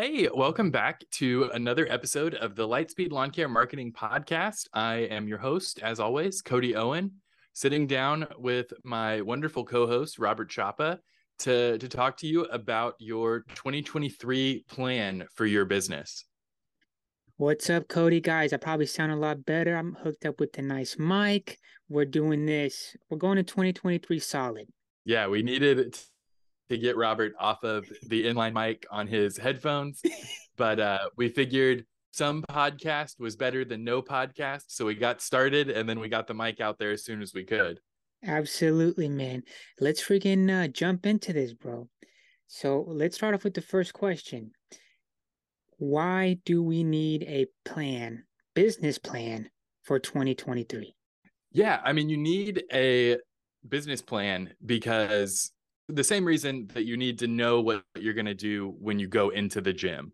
Hey, welcome back to another episode of the Lightspeed Lawn Care Marketing Podcast. I am your host, as always, Cody Owen, sitting down with my wonderful co-host Robert Chapa to to talk to you about your 2023 plan for your business. What's up, Cody? Guys, I probably sound a lot better. I'm hooked up with a nice mic. We're doing this. We're going to 2023 solid. Yeah, we needed to get Robert off of the inline mic on his headphones, but uh, we figured some podcast was better than no podcast, so we got started and then we got the mic out there as soon as we could. Absolutely, man. Let's freaking uh, jump into this, bro. So let's start off with the first question. Why do we need a plan, business plan for 2023? Yeah, I mean, you need a business plan because the same reason that you need to know what you're going to do when you go into the gym.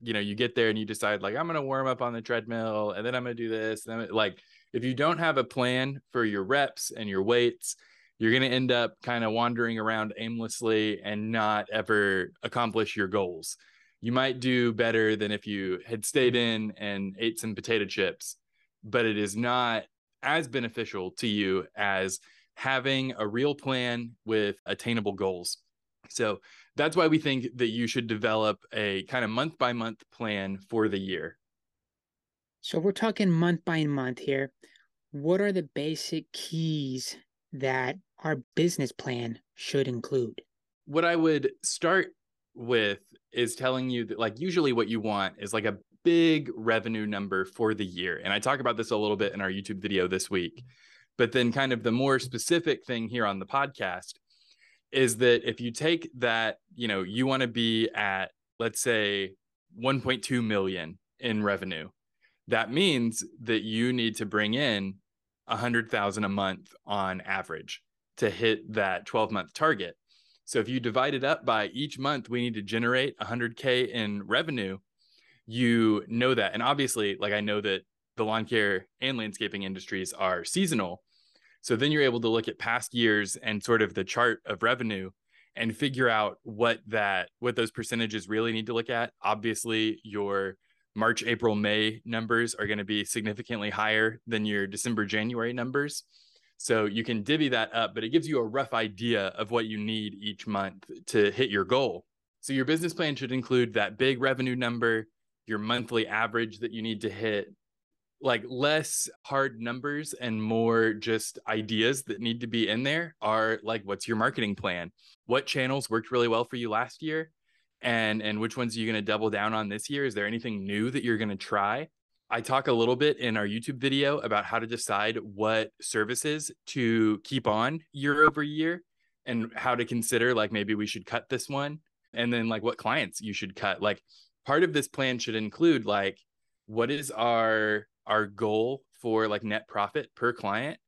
You know, you get there and you decide like I'm going to warm up on the treadmill and then I'm going to do this and then like if you don't have a plan for your reps and your weights, you're going to end up kind of wandering around aimlessly and not ever accomplish your goals. You might do better than if you had stayed in and ate some potato chips, but it is not as beneficial to you as having a real plan with attainable goals. So that's why we think that you should develop a kind of month by month plan for the year. So we're talking month by month here. What are the basic keys that our business plan should include? What I would start with is telling you that, like, usually what you want is like a big revenue number for the year. And I talk about this a little bit in our YouTube video this week. But then, kind of the more specific thing here on the podcast is that if you take that, you know, you want to be at, let's say, 1.2 million in revenue, that means that you need to bring in 100,000 a month on average to hit that 12 month target. So if you divide it up by each month, we need to generate 100K in revenue. You know that. And obviously, like I know that the lawn care and landscaping industries are seasonal. So then you're able to look at past years and sort of the chart of revenue and figure out what that what those percentages really need to look at. Obviously, your March, April, May numbers are going to be significantly higher than your December, January numbers. So you can divvy that up, but it gives you a rough idea of what you need each month to hit your goal. So your business plan should include that big revenue number, your monthly average that you need to hit, like less hard numbers and more just ideas that need to be in there are like what's your marketing plan? What channels worked really well for you last year? And and which ones are you going to double down on this year? Is there anything new that you're going to try? I talk a little bit in our youtube video about how to decide what services to keep on year over year and how to consider like maybe we should cut this one. And then like what clients you should cut. Like part of this plan should include like what is our our goal for like net profit per client?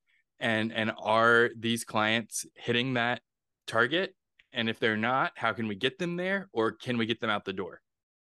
And and are these clients hitting that target? And if they're not how can we get them there or can we get them out the door?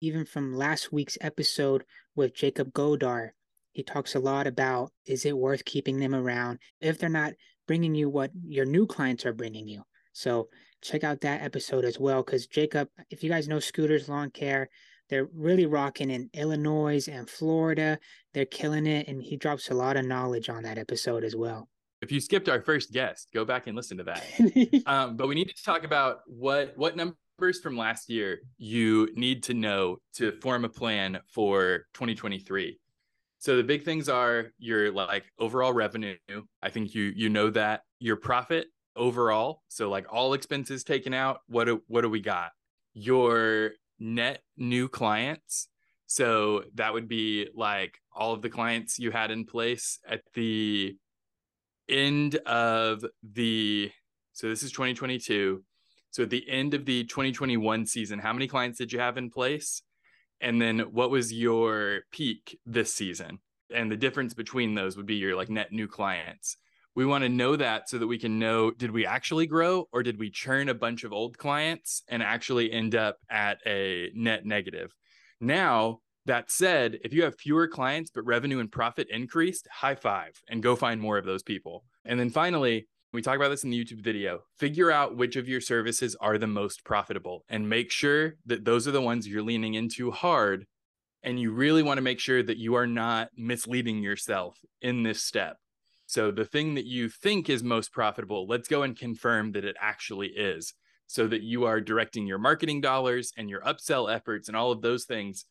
Even from last week's episode with jacob godar he talks a lot about is it worth keeping them around if they're not bringing you what your new clients are bringing you? So check out that episode as well because jacob if you guys know scooters lawn care they're really rocking in Illinois and Florida. They're killing it. And he drops a lot of knowledge on that episode as well. If you skipped our first guest, go back and listen to that. um, but we need to talk about what what numbers from last year you need to know to form a plan for 2023. So the big things are your like overall revenue. I think you you know that your profit overall. So like all expenses taken out. What do what do we got? Your net new clients. So that would be like all of the clients you had in place at the end of the so this is 2022. So at the end of the 2021 season, how many clients did you have in place? And then what was your peak this season? And the difference between those would be your like net new clients we want to know that so that we can know did we actually grow or did we churn a bunch of old clients and actually end up at a net negative now that said if you have fewer clients but revenue and profit increased high five and go find more of those people and then finally We talk about this in the YouTube video. Figure out which of your services are the most profitable and make sure that those are the ones you're leaning into hard. And you really want to make sure that you are not misleading yourself in this step. So, the thing that you think is most profitable, let's go and confirm that it actually is so that you are directing your marketing dollars and your upsell efforts and all of those things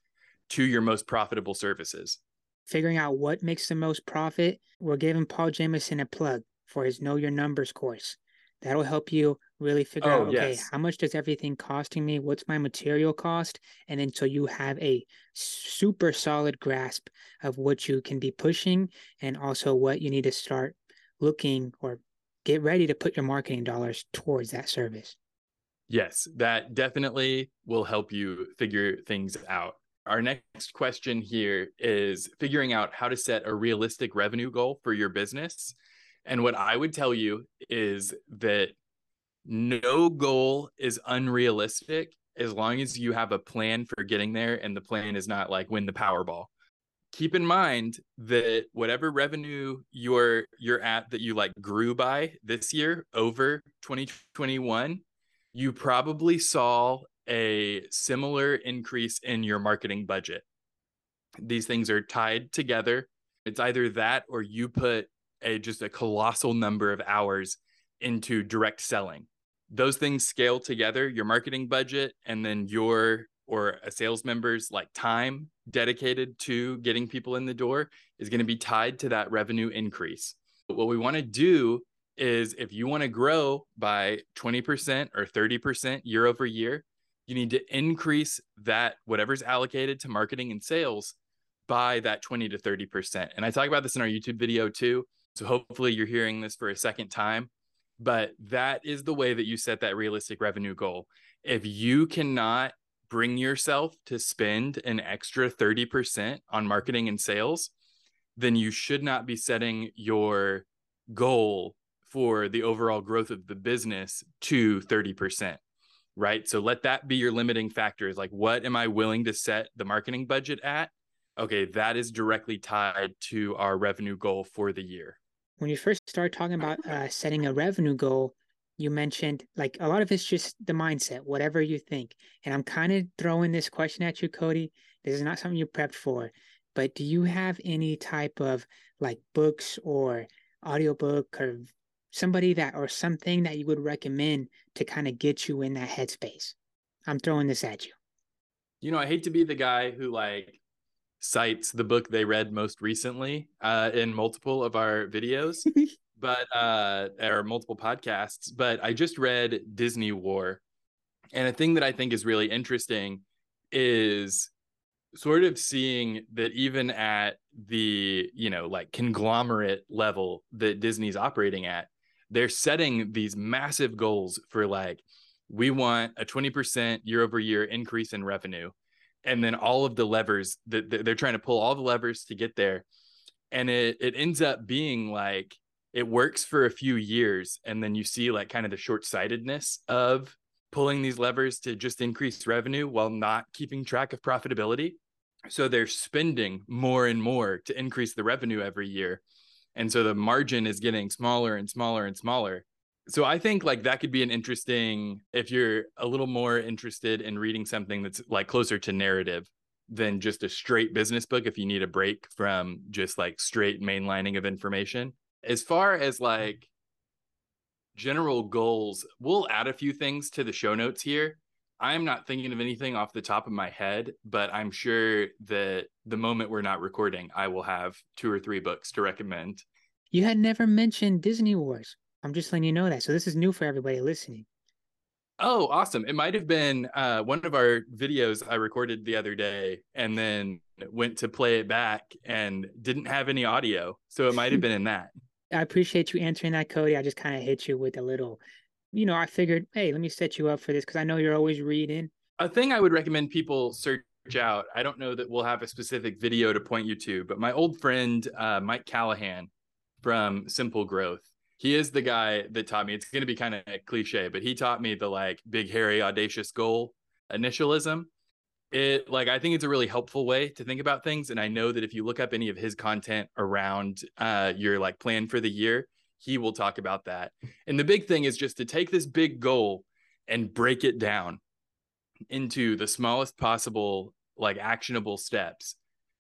to your most profitable services. Figuring out what makes the most profit, we're giving Paul Jameson a plug for his Know Your Numbers course. That'll help you really figure oh, out okay, yes. how much does everything costing me? What's my material cost? And then so you have a super solid grasp of what you can be pushing and also what you need to start looking or get ready to put your marketing dollars towards that service. Yes, that definitely will help you figure things out. Our next question here is figuring out how to set a realistic revenue goal for your business. And what I would tell you is that no goal is unrealistic as long as you have a plan for getting there and the plan is not like win the Powerball. Keep in mind that whatever revenue you're you're at that you like grew by this year over 2021, you probably saw a similar increase in your marketing budget. These things are tied together. It's either that or you put a just a colossal number of hours into direct selling. Those things scale together, your marketing budget and then your or a sales member's like time dedicated to getting people in the door is going to be tied to that revenue increase. But what we want to do is if you want to grow by 20% or 30% year over year, you need to increase that whatever's allocated to marketing and sales by that 20 to 30%. And I talk about this in our YouTube video too. So hopefully you're hearing this for a second time. But that is the way that you set that realistic revenue goal. If you cannot bring yourself to spend an extra 30% on marketing and sales, then you should not be setting your goal for the overall growth of the business to 30% right? So let that be your limiting factor is like, what am I willing to set the marketing budget at? Okay, that is directly tied to our revenue goal for the year. When you first started talking about uh, setting a revenue goal, you mentioned like a lot of it's just the mindset, whatever you think. And I'm kind of throwing this question at you, Cody. This is not something you prepped for, but do you have any type of like books or audiobook or somebody that or something that you would recommend to kind of get you in that headspace? I'm throwing this at you. You know, I hate to be the guy who like cites the book they read most recently uh, in multiple of our videos, but uh, or multiple podcasts. But I just read Disney War, and a thing that I think is really interesting is sort of seeing that even at the you know like conglomerate level that Disney's operating at, they're setting these massive goals for like we want a 20% year over year increase in revenue and then all of the levers that they're trying to pull all the levers to get there. And it it ends up being like it works for a few years and then you see like kind of the short-sightedness of pulling these levers to just increase revenue while not keeping track of profitability. So they're spending more and more to increase the revenue every year. And so the margin is getting smaller and smaller and smaller so i think like that could be an interesting if you're a little more interested in reading something that's like closer to narrative than just a straight business book if you need a break from just like straight mainlining of information. As far as like general goals we'll add a few things to the show notes here. I'm not thinking of anything off the top of my head but i'm sure that the moment we're not recording i will have two or three books to recommend. You had never mentioned Disney Wars. I'm just letting you know that. So this is new for everybody listening. Oh, awesome. It might have been uh, one of our videos I recorded the other day and then went to play it back and didn't have any audio. So it might have been in that. I appreciate you answering that, Cody. I just kind of hit you with a little, you know, I figured, hey, let me set you up for this because I know you're always reading. A thing I would recommend people search out, I don't know that we'll have a specific video to point you to, but my old friend, uh, Mike Callahan, from Simple Growth. He is the guy that taught me. It's going to be kind of cliche, but he taught me the like big, hairy, audacious goal initialism. It like I think it's a really helpful way to think about things. And I know that if you look up any of his content around uh, your like plan for the year, he will talk about that. And the big thing is just to take this big goal and break it down into the smallest possible like actionable steps.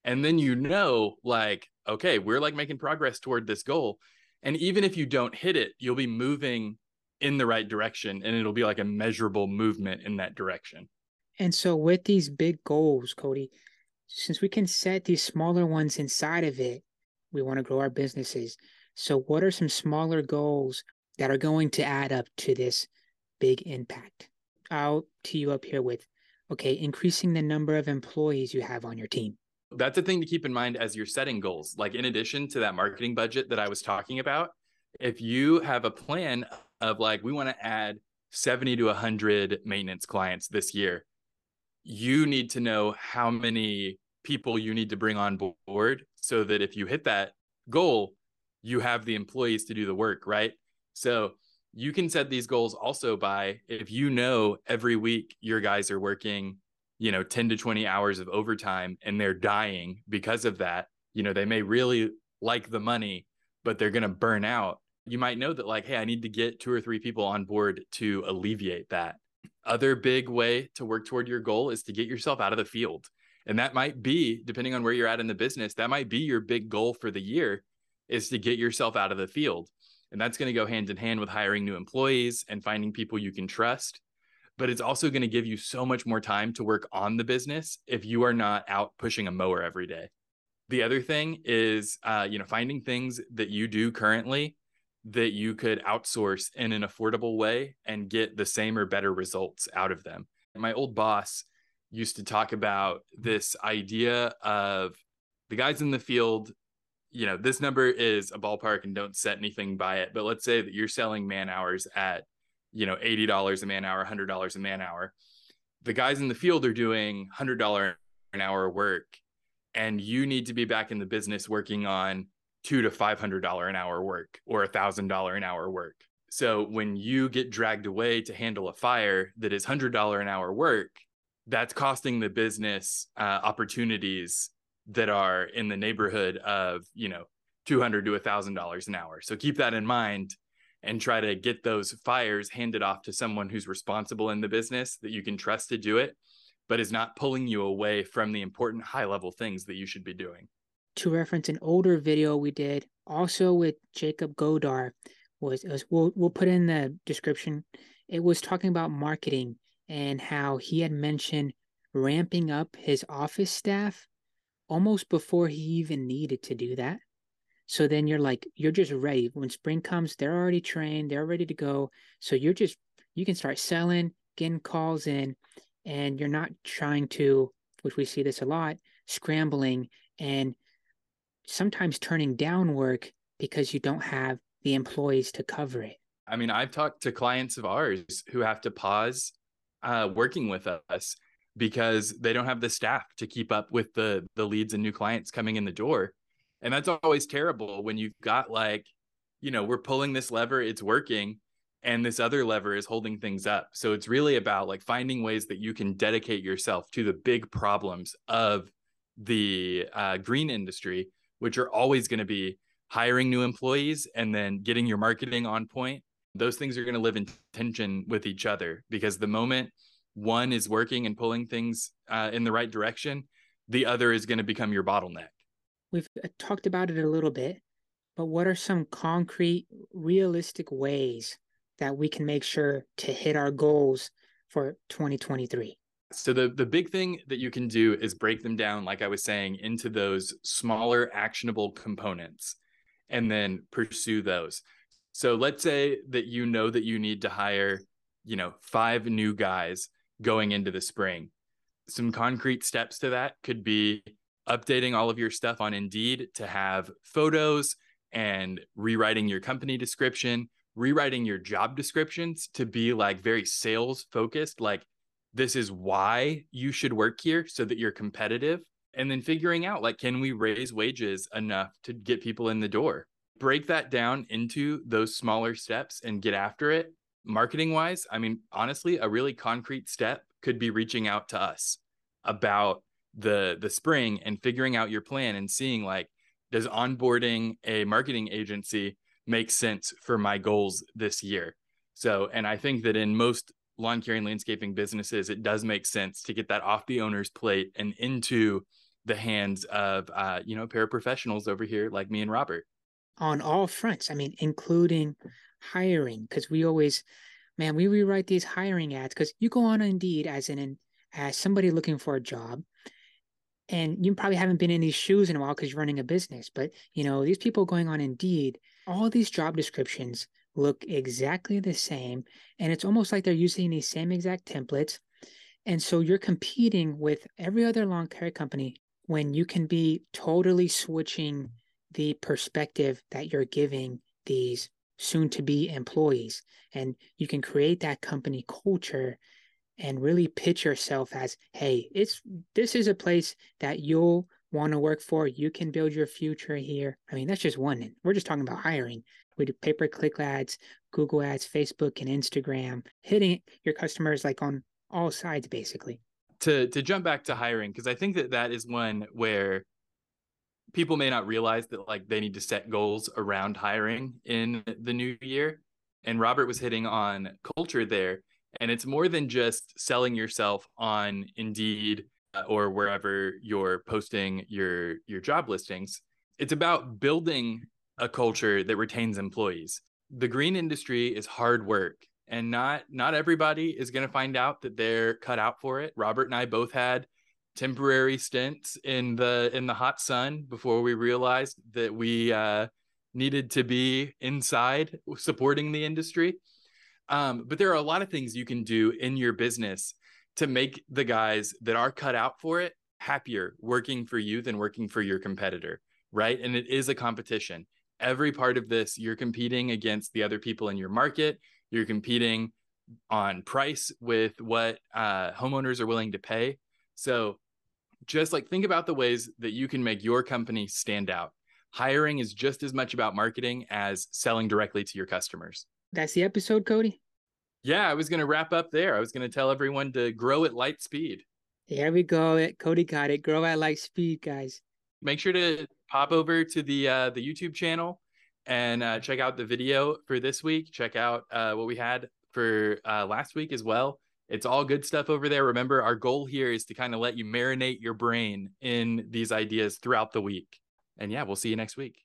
And then you know like okay, we're like making progress toward this goal. And even if you don't hit it, you'll be moving in the right direction and it'll be like a measurable movement in that direction. And so with these big goals, Cody, since we can set these smaller ones inside of it, we want to grow our businesses. So what are some smaller goals that are going to add up to this big impact? I'll tee you up here with okay, increasing the number of employees you have on your team. That's a thing to keep in mind as you're setting goals. Like in addition to that marketing budget that I was talking about, if you have a plan of like we want to add 70 to 100 maintenance clients this year, you need to know how many people you need to bring on board so that if you hit that goal, you have the employees to do the work, right? So you can set these goals also by if you know every week your guys are working, you know, 10 to 20 hours of overtime and they're dying because of that, you know, they may really like the money, but they're going to burn out. You might know that, like, hey, I need to get two or three people on board to alleviate that. Other big way to work toward your goal is to get yourself out of the field. And that might be, depending on where you're at in the business, that might be your big goal for the year is to get yourself out of the field. And that's going to go hand in hand with hiring new employees and finding people you can trust. But it's also going to give you so much more time to work on the business if you are not out pushing a mower every day. The other thing is, uh, you know, finding things that you do currently that you could outsource in an affordable way and get the same or better results out of them. My old boss used to talk about this idea of the guys in the field you know, this number is a ballpark and don't set anything by it. But let's say that you're selling man hours at, you know, $80 a man hour, $100 a man hour. The guys in the field are doing $100 an hour work, and you need to be back in the business working on two to $500 an hour work or $1,000 an hour work. So when you get dragged away to handle a fire that is $100 an hour work, that's costing the business uh, opportunities that are in the neighborhood of you know 200 to a thousand dollars an hour so keep that in mind and try to get those fires handed off to someone who's responsible in the business that you can trust to do it but is not pulling you away from the important high level things that you should be doing to reference an older video we did also with jacob godar was, was we'll, we'll put in the description it was talking about marketing and how he had mentioned ramping up his office staff almost before he even needed to do that. So then you're like, you're just ready. When spring comes, they're already trained, they're ready to go. So you're just, you can start selling, getting calls in, and you're not trying to, which we see this a lot, scrambling and sometimes turning down work because you don't have the employees to cover it. I mean, I've talked to clients of ours who have to pause uh, working with us because they don't have the staff to keep up with the the leads and new clients coming in the door and that's always terrible when you've got like you know we're pulling this lever it's working and this other lever is holding things up so it's really about like finding ways that you can dedicate yourself to the big problems of the uh, green industry which are always going to be hiring new employees and then getting your marketing on point those things are going to live in tension with each other because the moment one is working and pulling things uh, in the right direction, the other is going to become your bottleneck. We've uh, talked about it a little bit, but what are some concrete, realistic ways that we can make sure to hit our goals for 2023? So the the big thing that you can do is break them down like I was saying into those smaller actionable components and then pursue those. So let's say that you know that you need to hire, you know, 5 new guys going into the spring. Some concrete steps to that could be updating all of your stuff on Indeed to have photos and rewriting your company description, rewriting your job descriptions to be like very sales focused, like this is why you should work here so that you're competitive. And then figuring out like, can we raise wages enough to get people in the door? Break that down into those smaller steps and get after it marketing wise, I mean, honestly, a really concrete step could be reaching out to us about the the spring and figuring out your plan and seeing like does onboarding a marketing agency make sense for my goals this year. So, and I think that in most lawn care and landscaping businesses, it does make sense to get that off the owner's plate and into the hands of, uh, you know, paraprofessionals over here like me and Robert. On all fronts. I mean, including hiring, because we always, man, we rewrite these hiring ads because you go on Indeed as an as somebody looking for a job, and you probably haven't been in these shoes in a while because you're running a business. But you know, these people going on Indeed, all these job descriptions look exactly the same, and it's almost like they're using these same exact templates. And so you're competing with every other lawn care company when you can be totally switching the perspective that you're giving these soon to be employees. And you can create that company culture and really pitch yourself as, hey, it's this is a place that you'll want to work for. You can build your future here. I mean, that's just one. We're just talking about hiring. We do pay per click ads, Google ads, Facebook, and Instagram, hitting your customers like on all sides, basically. To to jump back to hiring, because I think that that is one where people may not realize that like they need to set goals around hiring in the new year. And Robert was hitting on culture there and it's more than just selling yourself on Indeed uh, or wherever you're posting your your job listings. It's about building a culture that retains employees. The green industry is hard work and not not everybody is going to find out that they're cut out for it. Robert and I both had temporary stints in the in the hot sun before we realized that we uh, needed to be inside supporting the industry. Um, but there are a lot of things you can do in your business to make the guys that are cut out for it happier working for you than working for your competitor, right? And it is a competition. Every part of this, you're competing against the other people in your market. You're competing on price with what uh, homeowners are willing to pay. So just like think about the ways that you can make your company stand out. Hiring is just as much about marketing as selling directly to your customers. That's the episode, Cody. Yeah, I was going to wrap up there. I was going to tell everyone to grow at light speed. There we go. It Cody got it. Grow at light speed, guys. Make sure to pop over to the uh, the YouTube channel and uh, check out the video for this week. Check out uh, what we had for uh, last week as well. It's all good stuff over there. Remember, our goal here is to kind of let you marinate your brain in these ideas throughout the week. And yeah, we'll see you next week.